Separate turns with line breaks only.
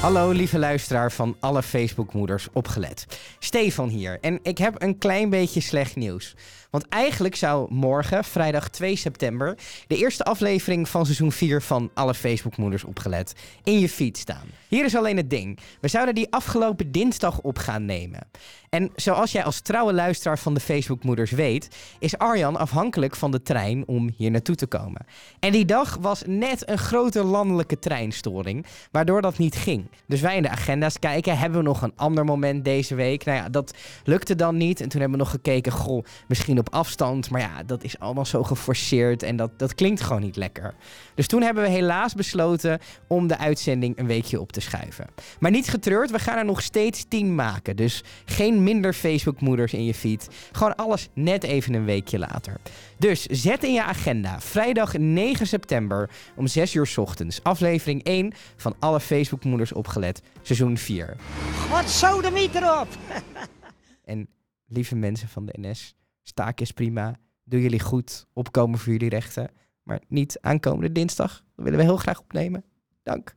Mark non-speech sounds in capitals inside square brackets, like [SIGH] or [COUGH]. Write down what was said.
Hallo lieve luisteraar van alle Facebookmoeders opgelet. Stefan hier en ik heb een klein beetje slecht nieuws. Want eigenlijk zou morgen, vrijdag 2 september, de eerste aflevering van seizoen 4 van alle Facebookmoeders opgelet in je feed staan. Hier is alleen het ding. We zouden die afgelopen dinsdag op gaan nemen. En zoals jij als trouwe luisteraar van de Facebookmoeders weet, is Arjan afhankelijk van de trein om hier naartoe te komen. En die dag was net een grote landelijke treinstoring, waardoor dat niet ging. Dus wij in de agenda's kijken, hebben we nog een ander moment deze week? Nou ja, dat lukte dan niet. En toen hebben we nog gekeken, goh, misschien op afstand. Maar ja, dat is allemaal zo geforceerd en dat, dat klinkt gewoon niet lekker. Dus toen hebben we helaas besloten om de uitzending een weekje op te schuiven. Maar niet getreurd, we gaan er nog steeds 10 maken. Dus geen minder Facebookmoeders in je feed. Gewoon alles net even een weekje later. Dus zet in je agenda vrijdag 9 september om 6 uur ochtends. Aflevering 1 van alle Facebookmoeders opgelet, seizoen 4.
Wat zo de meter op! [LAUGHS]
En lieve mensen van de NS, staak is prima. Doe jullie goed, opkomen voor jullie rechten. Maar niet aankomende dinsdag. Dat willen we heel graag opnemen. Dank.